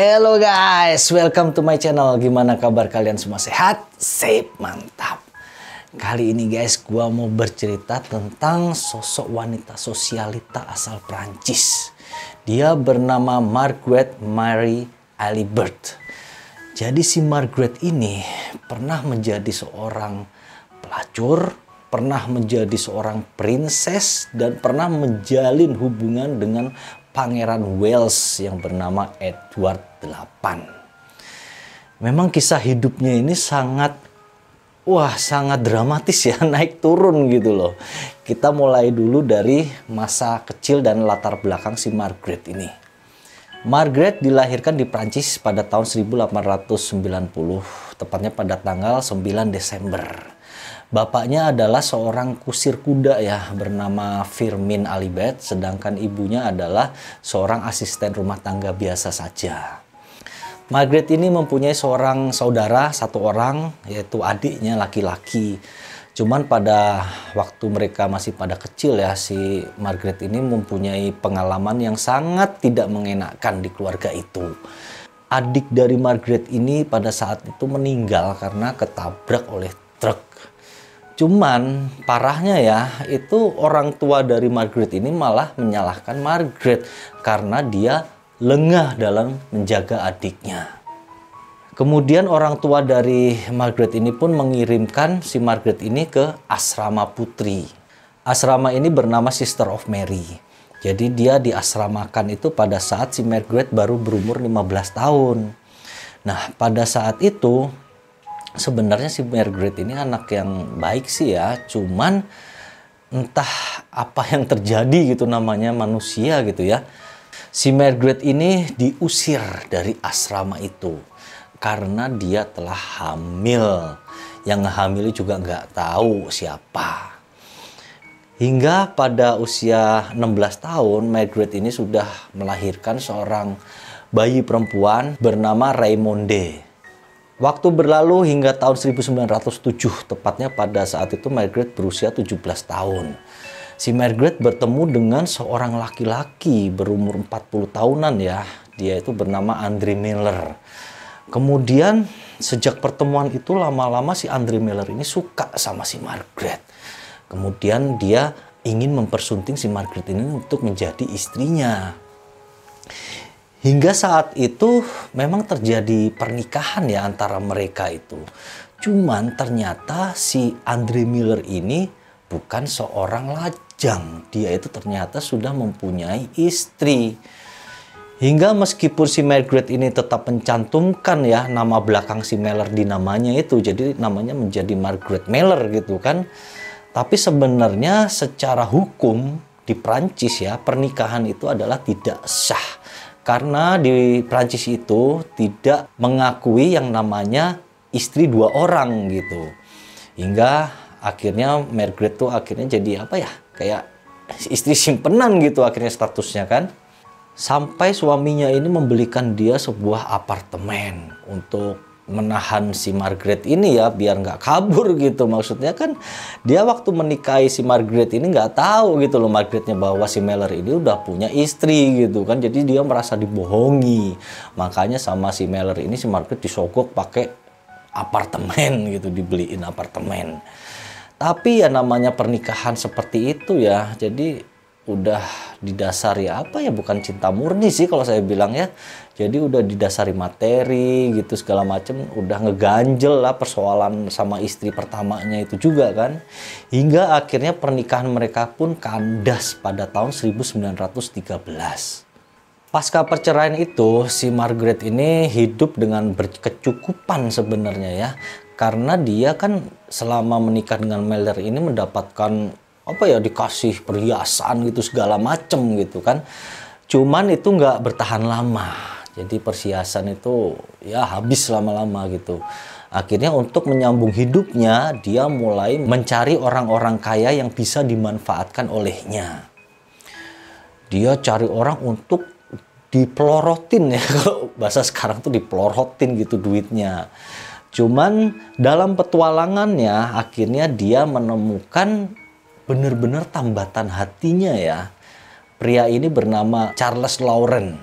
Hello guys, welcome to my channel. Gimana kabar kalian semua? Sehat? Sip, mantap. Kali ini guys, gua mau bercerita tentang sosok wanita sosialita asal Prancis. Dia bernama Margaret Mary Alibert. Jadi si Margaret ini pernah menjadi seorang pelacur, pernah menjadi seorang princess dan pernah menjalin hubungan dengan Pangeran Wales yang bernama Edward VIII. Memang kisah hidupnya ini sangat wah sangat dramatis ya naik turun gitu loh. Kita mulai dulu dari masa kecil dan latar belakang si Margaret ini. Margaret dilahirkan di Prancis pada tahun 1890, tepatnya pada tanggal 9 Desember. Bapaknya adalah seorang kusir kuda ya bernama Firmin Alibet, sedangkan ibunya adalah seorang asisten rumah tangga biasa saja. Margaret ini mempunyai seorang saudara satu orang yaitu adiknya laki-laki. Cuman pada waktu mereka masih pada kecil ya si Margaret ini mempunyai pengalaman yang sangat tidak mengenakan di keluarga itu. Adik dari Margaret ini pada saat itu meninggal karena ketabrak oleh truk Cuman parahnya ya, itu orang tua dari Margaret ini malah menyalahkan Margaret karena dia lengah dalam menjaga adiknya. Kemudian orang tua dari Margaret ini pun mengirimkan si Margaret ini ke asrama putri. Asrama ini bernama Sister of Mary. Jadi dia diasramakan itu pada saat si Margaret baru berumur 15 tahun. Nah, pada saat itu sebenarnya si Margaret ini anak yang baik sih ya, cuman entah apa yang terjadi gitu namanya manusia gitu ya. Si Margaret ini diusir dari asrama itu karena dia telah hamil. Yang hamil juga nggak tahu siapa. Hingga pada usia 16 tahun, Margaret ini sudah melahirkan seorang bayi perempuan bernama Raymonde. Waktu berlalu hingga tahun 1907, tepatnya pada saat itu Margaret berusia 17 tahun. Si Margaret bertemu dengan seorang laki-laki berumur 40 tahunan ya. Dia itu bernama Andre Miller. Kemudian sejak pertemuan itu lama-lama si Andre Miller ini suka sama si Margaret. Kemudian dia ingin mempersunting si Margaret ini untuk menjadi istrinya. Hingga saat itu memang terjadi pernikahan ya antara mereka itu. Cuman ternyata si Andre Miller ini bukan seorang lajang. Dia itu ternyata sudah mempunyai istri. Hingga meskipun si Margaret ini tetap mencantumkan ya nama belakang si Miller di namanya itu. Jadi namanya menjadi Margaret Miller gitu kan. Tapi sebenarnya secara hukum di Prancis ya pernikahan itu adalah tidak sah karena di Prancis itu tidak mengakui yang namanya istri dua orang gitu. Hingga akhirnya Margaret tuh akhirnya jadi apa ya? Kayak istri simpenan gitu akhirnya statusnya kan. Sampai suaminya ini membelikan dia sebuah apartemen untuk menahan si Margaret ini ya biar nggak kabur gitu. Maksudnya kan dia waktu menikahi si Margaret ini nggak tahu gitu loh Margaretnya bahwa si Meller ini udah punya istri gitu kan. Jadi dia merasa dibohongi. Makanya sama si Meller ini si Margaret disogok pakai apartemen gitu dibeliin apartemen. Tapi ya namanya pernikahan seperti itu ya. Jadi udah didasari apa ya? Bukan cinta murni sih kalau saya bilang ya jadi udah didasari materi gitu segala macem udah ngeganjel lah persoalan sama istri pertamanya itu juga kan. Hingga akhirnya pernikahan mereka pun kandas pada tahun 1913 Pasca perceraian itu, si Margaret ini hidup dengan berkecukupan sebenarnya ya. Karena dia kan selama menikah dengan Melder ini mendapatkan apa ya dikasih perhiasan gitu segala macem gitu kan. Cuman itu nggak bertahan lama jadi perhiasan itu ya habis lama-lama gitu akhirnya untuk menyambung hidupnya dia mulai mencari orang-orang kaya yang bisa dimanfaatkan olehnya dia cari orang untuk dipelorotin ya kalau bahasa sekarang tuh dipelorotin gitu duitnya cuman dalam petualangannya akhirnya dia menemukan benar-benar tambatan hatinya ya. Pria ini bernama Charles Lauren.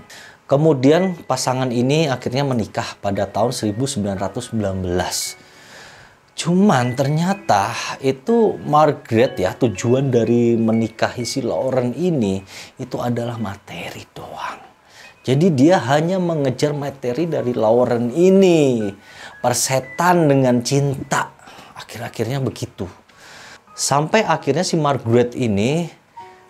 Kemudian pasangan ini akhirnya menikah pada tahun 1919. Cuman ternyata itu Margaret ya tujuan dari menikahi si Lauren ini itu adalah materi doang. Jadi dia hanya mengejar materi dari Lauren ini. Persetan dengan cinta. Akhir-akhirnya begitu. Sampai akhirnya si Margaret ini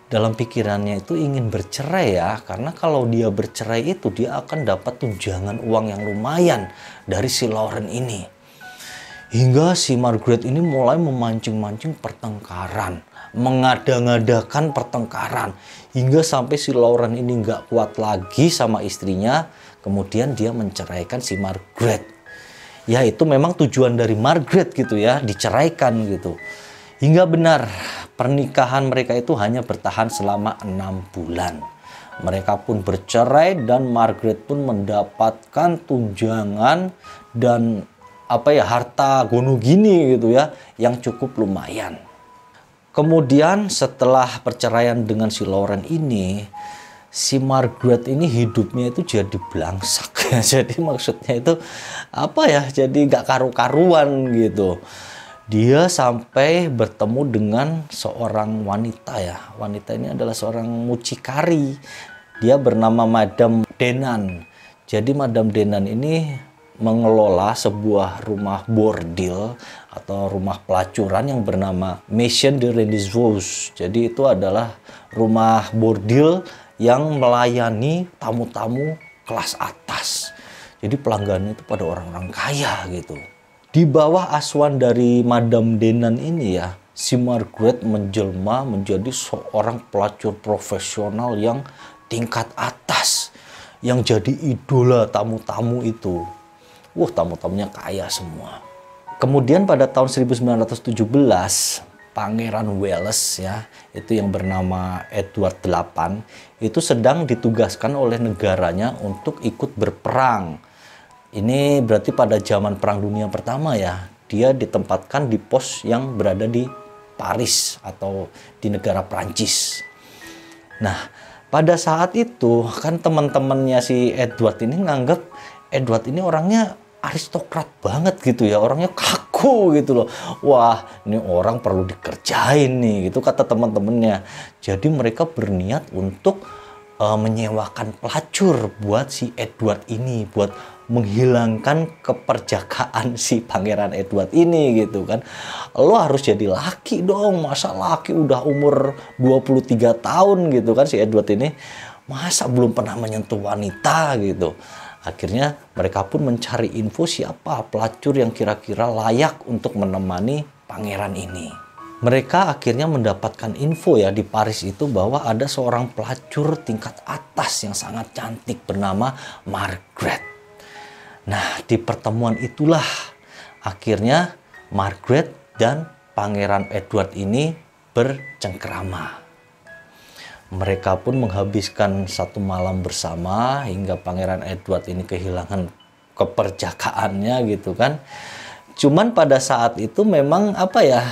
dalam pikirannya itu ingin bercerai ya karena kalau dia bercerai itu dia akan dapat tunjangan uang yang lumayan dari si Lauren ini Hingga si Margaret ini mulai memancing-mancing pertengkaran, mengada-ngadakan pertengkaran. Hingga sampai si Lauren ini nggak kuat lagi sama istrinya, kemudian dia menceraikan si Margaret. Ya itu memang tujuan dari Margaret gitu ya, diceraikan gitu. Hingga benar, pernikahan mereka itu hanya bertahan selama enam bulan. Mereka pun bercerai dan Margaret pun mendapatkan tunjangan dan apa ya harta gunung gini gitu ya yang cukup lumayan. Kemudian setelah perceraian dengan si Lauren ini, si Margaret ini hidupnya itu jadi belangsak. jadi maksudnya itu apa ya? Jadi nggak karu-karuan gitu. Dia sampai bertemu dengan seorang wanita ya. Wanita ini adalah seorang mucikari. Dia bernama Madam Denan. Jadi Madam Denan ini mengelola sebuah rumah bordil atau rumah pelacuran yang bernama Mission de Rendezvous. Jadi itu adalah rumah bordil yang melayani tamu-tamu kelas atas. Jadi pelanggannya itu pada orang-orang kaya gitu. Di bawah asuhan dari Madam Denan ini ya, si Margaret menjelma menjadi seorang pelacur profesional yang tingkat atas yang jadi idola tamu-tamu itu. Wah, tamu-tamunya kaya semua. Kemudian pada tahun 1917, Pangeran Wales ya, itu yang bernama Edward VIII, itu sedang ditugaskan oleh negaranya untuk ikut berperang. Ini berarti pada zaman Perang Dunia Pertama ya, dia ditempatkan di pos yang berada di Paris atau di negara Prancis. Nah, pada saat itu kan teman-temannya si Edward ini nganggap Edward ini orangnya aristokrat banget gitu ya orangnya kaku gitu loh wah ini orang perlu dikerjain nih gitu kata teman-temannya jadi mereka berniat untuk uh, menyewakan pelacur buat si Edward ini buat menghilangkan keperjakaan si pangeran Edward ini gitu kan lo harus jadi laki dong masa laki udah umur 23 tahun gitu kan si Edward ini masa belum pernah menyentuh wanita gitu Akhirnya mereka pun mencari info siapa pelacur yang kira-kira layak untuk menemani pangeran ini. Mereka akhirnya mendapatkan info ya di Paris itu bahwa ada seorang pelacur tingkat atas yang sangat cantik bernama Margaret. Nah, di pertemuan itulah akhirnya Margaret dan Pangeran Edward ini bercengkerama. Mereka pun menghabiskan satu malam bersama hingga Pangeran Edward ini kehilangan keperjakaannya gitu kan. Cuman pada saat itu memang apa ya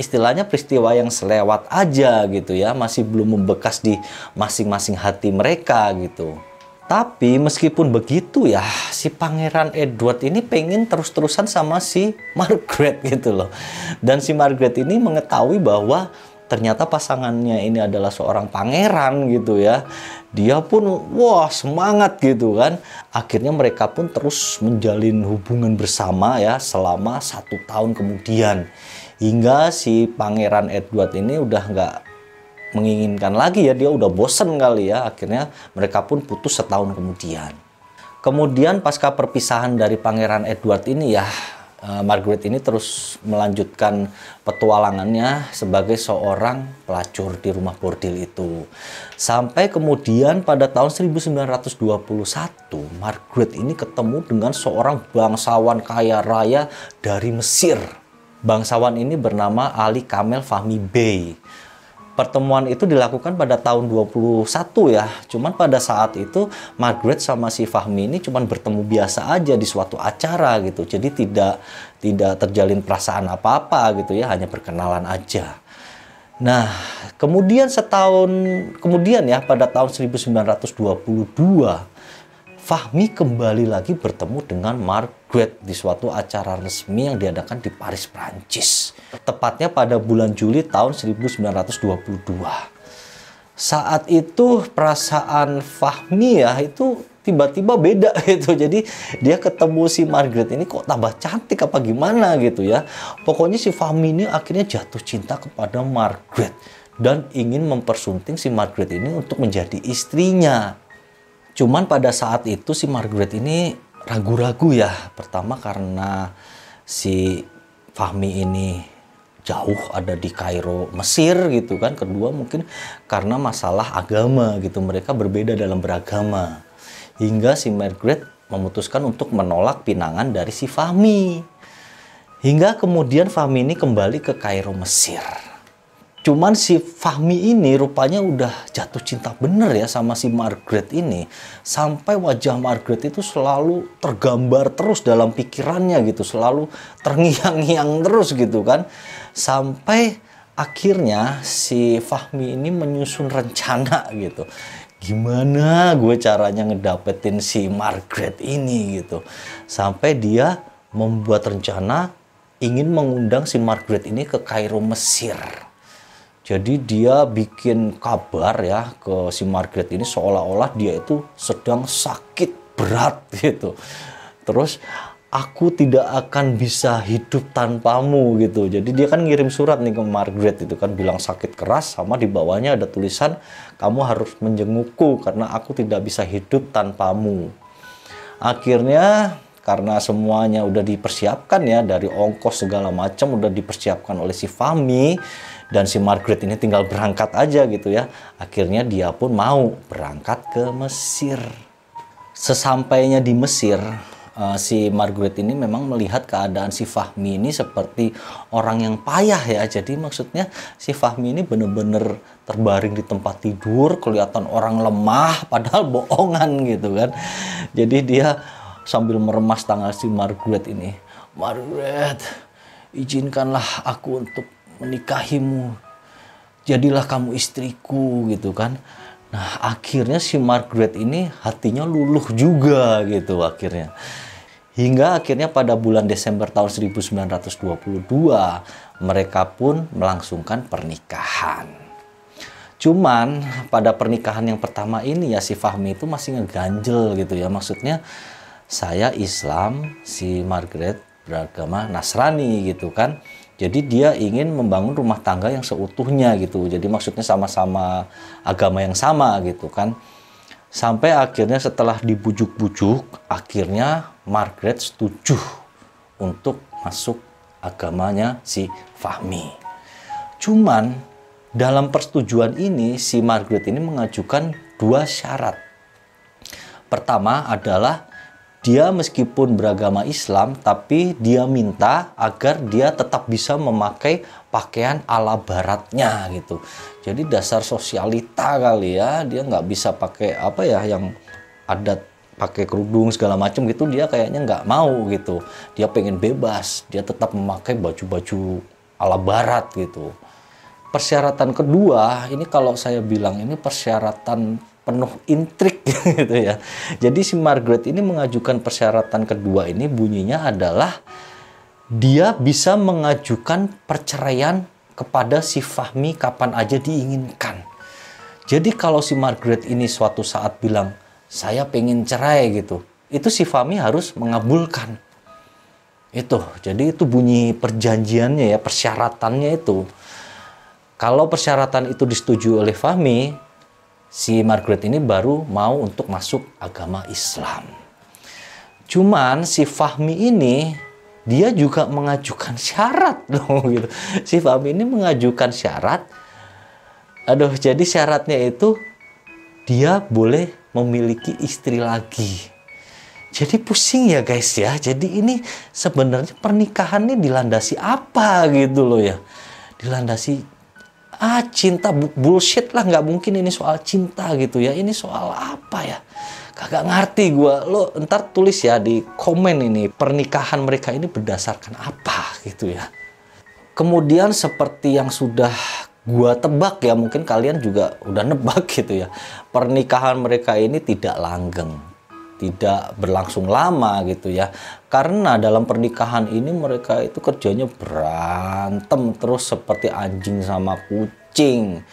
istilahnya peristiwa yang selewat aja gitu ya, masih belum membekas di masing-masing hati mereka gitu. Tapi meskipun begitu ya, si Pangeran Edward ini pengen terus-terusan sama si Margaret gitu loh. Dan si Margaret ini mengetahui bahwa ternyata pasangannya ini adalah seorang pangeran gitu ya. Dia pun wah semangat gitu kan. Akhirnya mereka pun terus menjalin hubungan bersama ya selama satu tahun kemudian. Hingga si pangeran Edward ini udah nggak menginginkan lagi ya dia udah bosen kali ya akhirnya mereka pun putus setahun kemudian kemudian pasca perpisahan dari pangeran Edward ini ya uh, Margaret ini terus melanjutkan petualangannya sebagai seorang pelacur di rumah bordil itu. Sampai kemudian pada tahun 1921 Margaret ini ketemu dengan seorang bangsawan kaya raya dari Mesir. Bangsawan ini bernama Ali Kamel Fahmi Bey pertemuan itu dilakukan pada tahun 21 ya. Cuman pada saat itu Margaret sama si Fahmi ini cuman bertemu biasa aja di suatu acara gitu. Jadi tidak tidak terjalin perasaan apa-apa gitu ya, hanya perkenalan aja. Nah, kemudian setahun kemudian ya pada tahun 1922 Fahmi kembali lagi bertemu dengan Margaret di suatu acara resmi yang diadakan di Paris, Prancis. Tepatnya pada bulan Juli tahun 1922. Saat itu perasaan Fahmi ya itu tiba-tiba beda gitu. Jadi dia ketemu si Margaret ini kok tambah cantik apa gimana gitu ya. Pokoknya si Fahmi ini akhirnya jatuh cinta kepada Margaret dan ingin mempersunting si Margaret ini untuk menjadi istrinya. Cuman pada saat itu si Margaret ini ragu-ragu ya. Pertama karena si Fahmi ini jauh ada di Kairo, Mesir gitu kan. Kedua mungkin karena masalah agama gitu. Mereka berbeda dalam beragama. Hingga si Margaret memutuskan untuk menolak pinangan dari si Fahmi. Hingga kemudian Fahmi ini kembali ke Kairo, Mesir. Cuman si Fahmi ini rupanya udah jatuh cinta bener ya sama si Margaret ini. Sampai wajah Margaret itu selalu tergambar terus dalam pikirannya gitu. Selalu terngiang-ngiang terus gitu kan. Sampai akhirnya si Fahmi ini menyusun rencana gitu. Gimana gue caranya ngedapetin si Margaret ini gitu. Sampai dia membuat rencana ingin mengundang si Margaret ini ke Kairo Mesir jadi dia bikin kabar ya ke si Margaret ini seolah-olah dia itu sedang sakit berat gitu. Terus aku tidak akan bisa hidup tanpamu gitu. Jadi dia kan ngirim surat nih ke Margaret itu kan bilang sakit keras sama di bawahnya ada tulisan kamu harus menjengukku karena aku tidak bisa hidup tanpamu. Akhirnya karena semuanya udah dipersiapkan ya dari ongkos segala macam udah dipersiapkan oleh si Fami dan si Margaret ini tinggal berangkat aja gitu ya. Akhirnya dia pun mau berangkat ke Mesir. Sesampainya di Mesir, uh, si Margaret ini memang melihat keadaan si Fahmi ini seperti orang yang payah ya. Jadi maksudnya si Fahmi ini bener-bener terbaring di tempat tidur, kelihatan orang lemah, padahal bohongan gitu kan. Jadi dia sambil meremas tangan si Margaret ini. Margaret, izinkanlah aku untuk menikahimu jadilah kamu istriku gitu kan. Nah akhirnya si Margaret ini hatinya luluh juga gitu akhirnya. Hingga akhirnya pada bulan Desember tahun 1922 mereka pun melangsungkan pernikahan. Cuman pada pernikahan yang pertama ini ya si Fahmi itu masih ngeganjel gitu ya. Maksudnya saya Islam si Margaret beragama Nasrani gitu kan jadi dia ingin membangun rumah tangga yang seutuhnya gitu. Jadi maksudnya sama-sama agama yang sama gitu kan. Sampai akhirnya setelah dibujuk-bujuk, akhirnya Margaret setuju untuk masuk agamanya si Fahmi. Cuman dalam persetujuan ini si Margaret ini mengajukan dua syarat. Pertama adalah dia meskipun beragama Islam tapi dia minta agar dia tetap bisa memakai pakaian ala baratnya gitu. Jadi dasar sosialita kali ya dia nggak bisa pakai apa ya yang adat pakai kerudung segala macam gitu dia kayaknya nggak mau gitu. Dia pengen bebas dia tetap memakai baju-baju ala barat gitu. Persyaratan kedua ini kalau saya bilang ini persyaratan penuh intrik gitu ya. Jadi si Margaret ini mengajukan persyaratan kedua ini bunyinya adalah dia bisa mengajukan perceraian kepada si Fahmi kapan aja diinginkan. Jadi kalau si Margaret ini suatu saat bilang saya pengen cerai gitu, itu si Fahmi harus mengabulkan. Itu, jadi itu bunyi perjanjiannya ya, persyaratannya itu. Kalau persyaratan itu disetujui oleh Fahmi, si Margaret ini baru mau untuk masuk agama Islam. Cuman si Fahmi ini dia juga mengajukan syarat loh gitu. Si Fahmi ini mengajukan syarat. Aduh, jadi syaratnya itu dia boleh memiliki istri lagi. Jadi pusing ya guys ya. Jadi ini sebenarnya pernikahan ini dilandasi apa gitu loh ya. Dilandasi ah cinta bullshit lah nggak mungkin ini soal cinta gitu ya. Ini soal apa ya? Kagak ngerti gue lo ntar tulis ya di komen ini pernikahan mereka ini berdasarkan apa gitu ya. Kemudian seperti yang sudah gue tebak ya mungkin kalian juga udah nebak gitu ya. Pernikahan mereka ini tidak langgeng tidak berlangsung lama gitu ya. Karena dalam pernikahan ini mereka itu kerjanya berantem terus seperti anjing sama kucing.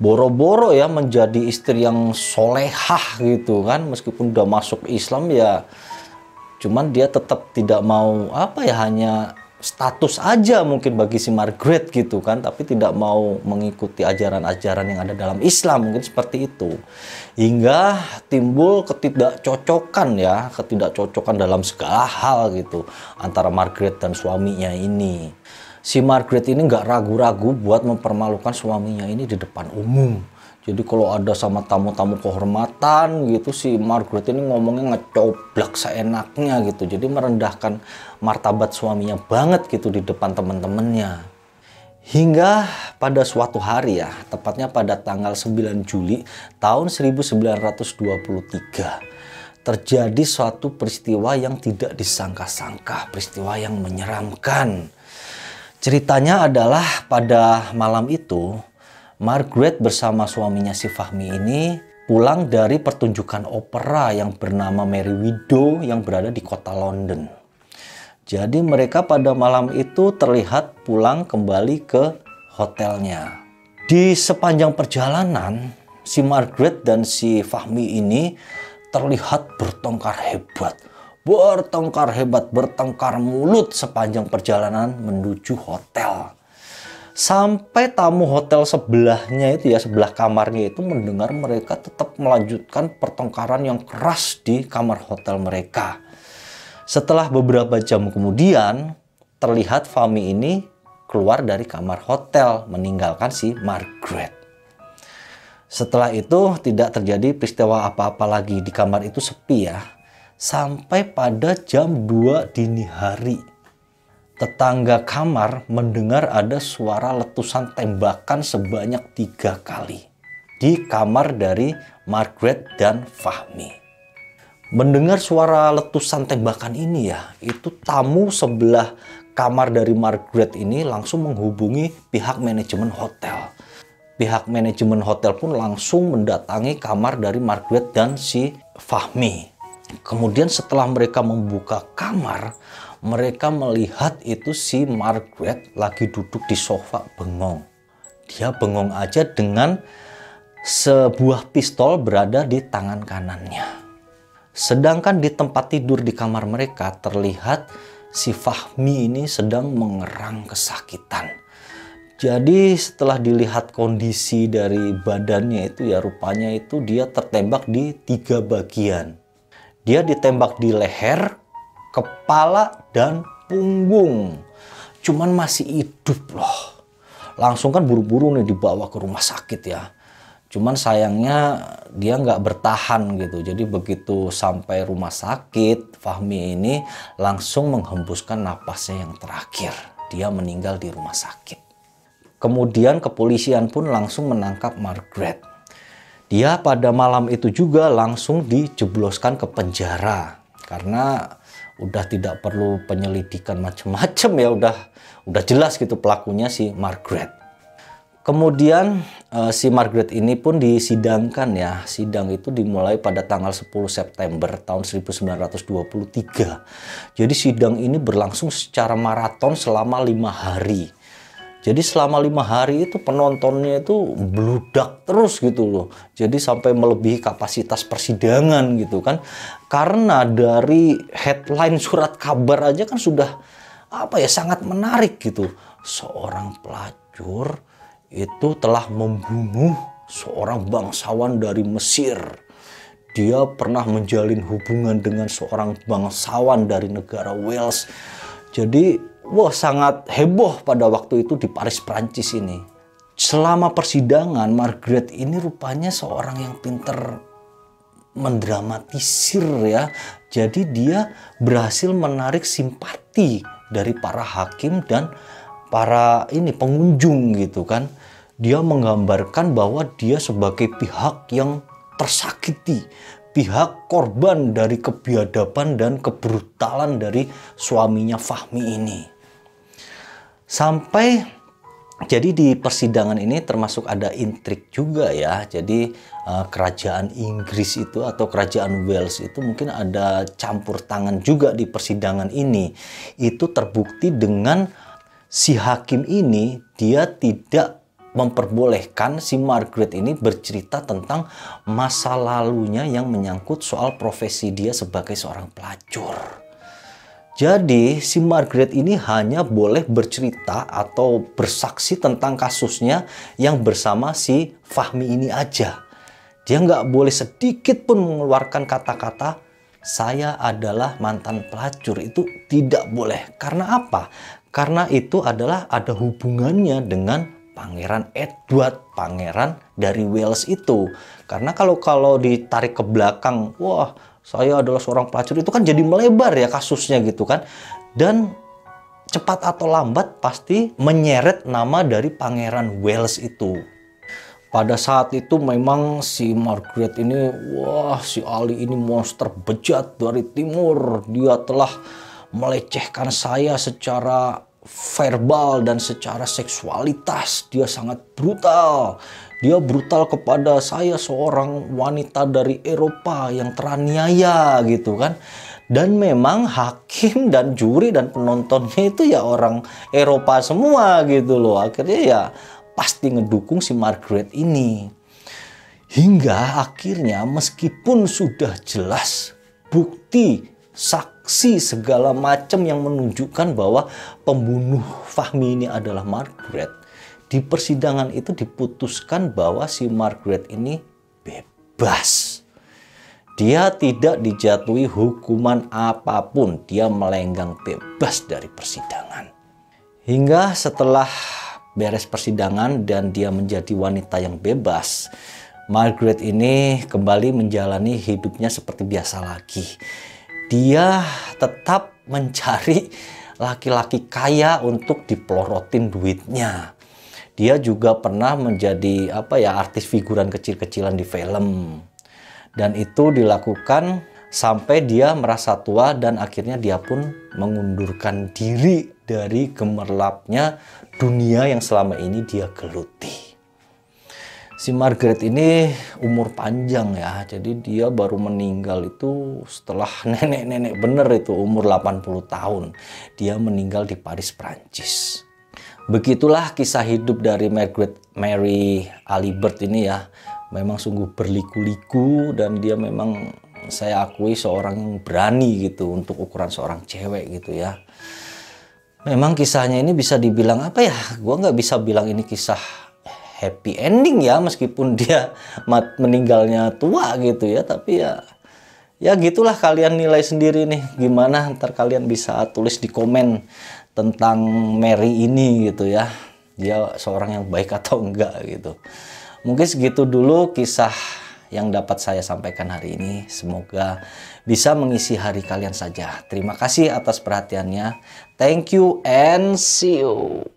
Boro-boro ya menjadi istri yang solehah gitu kan meskipun udah masuk Islam ya cuman dia tetap tidak mau apa ya hanya status aja mungkin bagi si Margaret gitu kan tapi tidak mau mengikuti ajaran-ajaran yang ada dalam Islam mungkin seperti itu. Hingga timbul ketidakcocokan ya ketidakcocokan dalam segala hal gitu antara Margaret dan suaminya ini. Si Margaret ini nggak ragu-ragu buat mempermalukan suaminya ini di depan umum jadi kalau ada sama tamu-tamu kehormatan gitu si Margaret ini ngomongnya ngecoblak seenaknya gitu. Jadi merendahkan martabat suaminya banget gitu di depan teman-temannya. Hingga pada suatu hari ya, tepatnya pada tanggal 9 Juli tahun 1923, terjadi suatu peristiwa yang tidak disangka-sangka, peristiwa yang menyeramkan. Ceritanya adalah pada malam itu Margaret bersama suaminya si Fahmi ini pulang dari pertunjukan opera yang bernama Mary Widow yang berada di kota London. Jadi mereka pada malam itu terlihat pulang kembali ke hotelnya. Di sepanjang perjalanan, si Margaret dan si Fahmi ini terlihat bertengkar hebat. Bertengkar hebat, bertengkar mulut sepanjang perjalanan menuju hotel sampai tamu hotel sebelahnya itu ya sebelah kamarnya itu mendengar mereka tetap melanjutkan pertengkaran yang keras di kamar hotel mereka. Setelah beberapa jam kemudian terlihat Fami ini keluar dari kamar hotel meninggalkan si Margaret. Setelah itu tidak terjadi peristiwa apa-apa lagi di kamar itu sepi ya. Sampai pada jam 2 dini hari tetangga kamar mendengar ada suara letusan tembakan sebanyak tiga kali di kamar dari Margaret dan Fahmi. Mendengar suara letusan tembakan ini ya, itu tamu sebelah kamar dari Margaret ini langsung menghubungi pihak manajemen hotel. Pihak manajemen hotel pun langsung mendatangi kamar dari Margaret dan si Fahmi. Kemudian setelah mereka membuka kamar, mereka melihat itu si Margaret lagi duduk di sofa bengong. Dia bengong aja dengan sebuah pistol berada di tangan kanannya. Sedangkan di tempat tidur di kamar mereka terlihat si Fahmi ini sedang mengerang kesakitan. Jadi setelah dilihat kondisi dari badannya itu ya rupanya itu dia tertembak di tiga bagian. Dia ditembak di leher, kepala, dan punggung. Cuman masih hidup loh. Langsung kan buru-buru nih dibawa ke rumah sakit ya. Cuman sayangnya dia nggak bertahan gitu. Jadi begitu sampai rumah sakit, Fahmi ini langsung menghembuskan napasnya yang terakhir. Dia meninggal di rumah sakit. Kemudian kepolisian pun langsung menangkap Margaret. Dia pada malam itu juga langsung dijebloskan ke penjara karena udah tidak perlu penyelidikan macam-macam ya udah udah jelas gitu pelakunya si Margaret. Kemudian uh, si Margaret ini pun disidangkan ya. Sidang itu dimulai pada tanggal 10 September tahun 1923. Jadi sidang ini berlangsung secara maraton selama lima hari. Jadi selama lima hari itu penontonnya itu bludak terus gitu loh. Jadi sampai melebihi kapasitas persidangan gitu kan. Karena dari headline surat kabar aja kan sudah apa ya sangat menarik gitu. Seorang pelacur itu telah membunuh seorang bangsawan dari Mesir. Dia pernah menjalin hubungan dengan seorang bangsawan dari negara Wales. Jadi wah sangat heboh pada waktu itu di Paris Prancis ini. Selama persidangan Margaret ini rupanya seorang yang pinter mendramatisir ya. Jadi dia berhasil menarik simpati dari para hakim dan para ini pengunjung gitu kan. Dia menggambarkan bahwa dia sebagai pihak yang tersakiti, pihak korban dari kebiadaban dan kebrutalan dari suaminya Fahmi ini. Sampai jadi di persidangan ini termasuk ada intrik juga ya. Jadi uh, kerajaan Inggris itu atau kerajaan Wales itu mungkin ada campur tangan juga di persidangan ini. Itu terbukti dengan si hakim ini dia tidak memperbolehkan si Margaret ini bercerita tentang masa lalunya yang menyangkut soal profesi dia sebagai seorang pelacur. Jadi si Margaret ini hanya boleh bercerita atau bersaksi tentang kasusnya yang bersama si Fahmi ini aja. Dia nggak boleh sedikit pun mengeluarkan kata-kata saya adalah mantan pelacur itu tidak boleh. Karena apa? Karena itu adalah ada hubungannya dengan Pangeran Edward, pangeran dari Wales itu. Karena kalau kalau ditarik ke belakang, wah saya adalah seorang pelacur itu kan jadi melebar ya kasusnya gitu kan. Dan cepat atau lambat pasti menyeret nama dari pangeran Wales itu. Pada saat itu memang si Margaret ini wah si Ali ini monster bejat dari timur. Dia telah melecehkan saya secara verbal dan secara seksualitas. Dia sangat brutal dia brutal kepada saya seorang wanita dari Eropa yang teraniaya gitu kan. Dan memang hakim dan juri dan penontonnya itu ya orang Eropa semua gitu loh. Akhirnya ya pasti ngedukung si Margaret ini. Hingga akhirnya meskipun sudah jelas bukti saksi segala macam yang menunjukkan bahwa pembunuh Fahmi ini adalah Margaret di persidangan itu diputuskan bahwa si Margaret ini bebas. Dia tidak dijatuhi hukuman apa pun, dia melenggang bebas dari persidangan. Hingga setelah beres persidangan dan dia menjadi wanita yang bebas, Margaret ini kembali menjalani hidupnya seperti biasa lagi. Dia tetap mencari laki-laki kaya untuk dipelorotin duitnya. Dia juga pernah menjadi apa ya artis figuran kecil-kecilan di film. Dan itu dilakukan sampai dia merasa tua dan akhirnya dia pun mengundurkan diri dari gemerlapnya dunia yang selama ini dia geluti. Si Margaret ini umur panjang ya, jadi dia baru meninggal itu setelah nenek-nenek bener itu umur 80 tahun. Dia meninggal di Paris, Prancis. Begitulah kisah hidup dari Margaret Mary Alibert ini ya. Memang sungguh berliku-liku dan dia memang saya akui seorang yang berani gitu untuk ukuran seorang cewek gitu ya. Memang kisahnya ini bisa dibilang apa ya? Gua nggak bisa bilang ini kisah happy ending ya meskipun dia meninggalnya tua gitu ya. Tapi ya ya gitulah kalian nilai sendiri nih gimana ntar kalian bisa tulis di komen tentang Mary ini gitu ya. Dia seorang yang baik atau enggak gitu. Mungkin segitu dulu kisah yang dapat saya sampaikan hari ini. Semoga bisa mengisi hari kalian saja. Terima kasih atas perhatiannya. Thank you and see you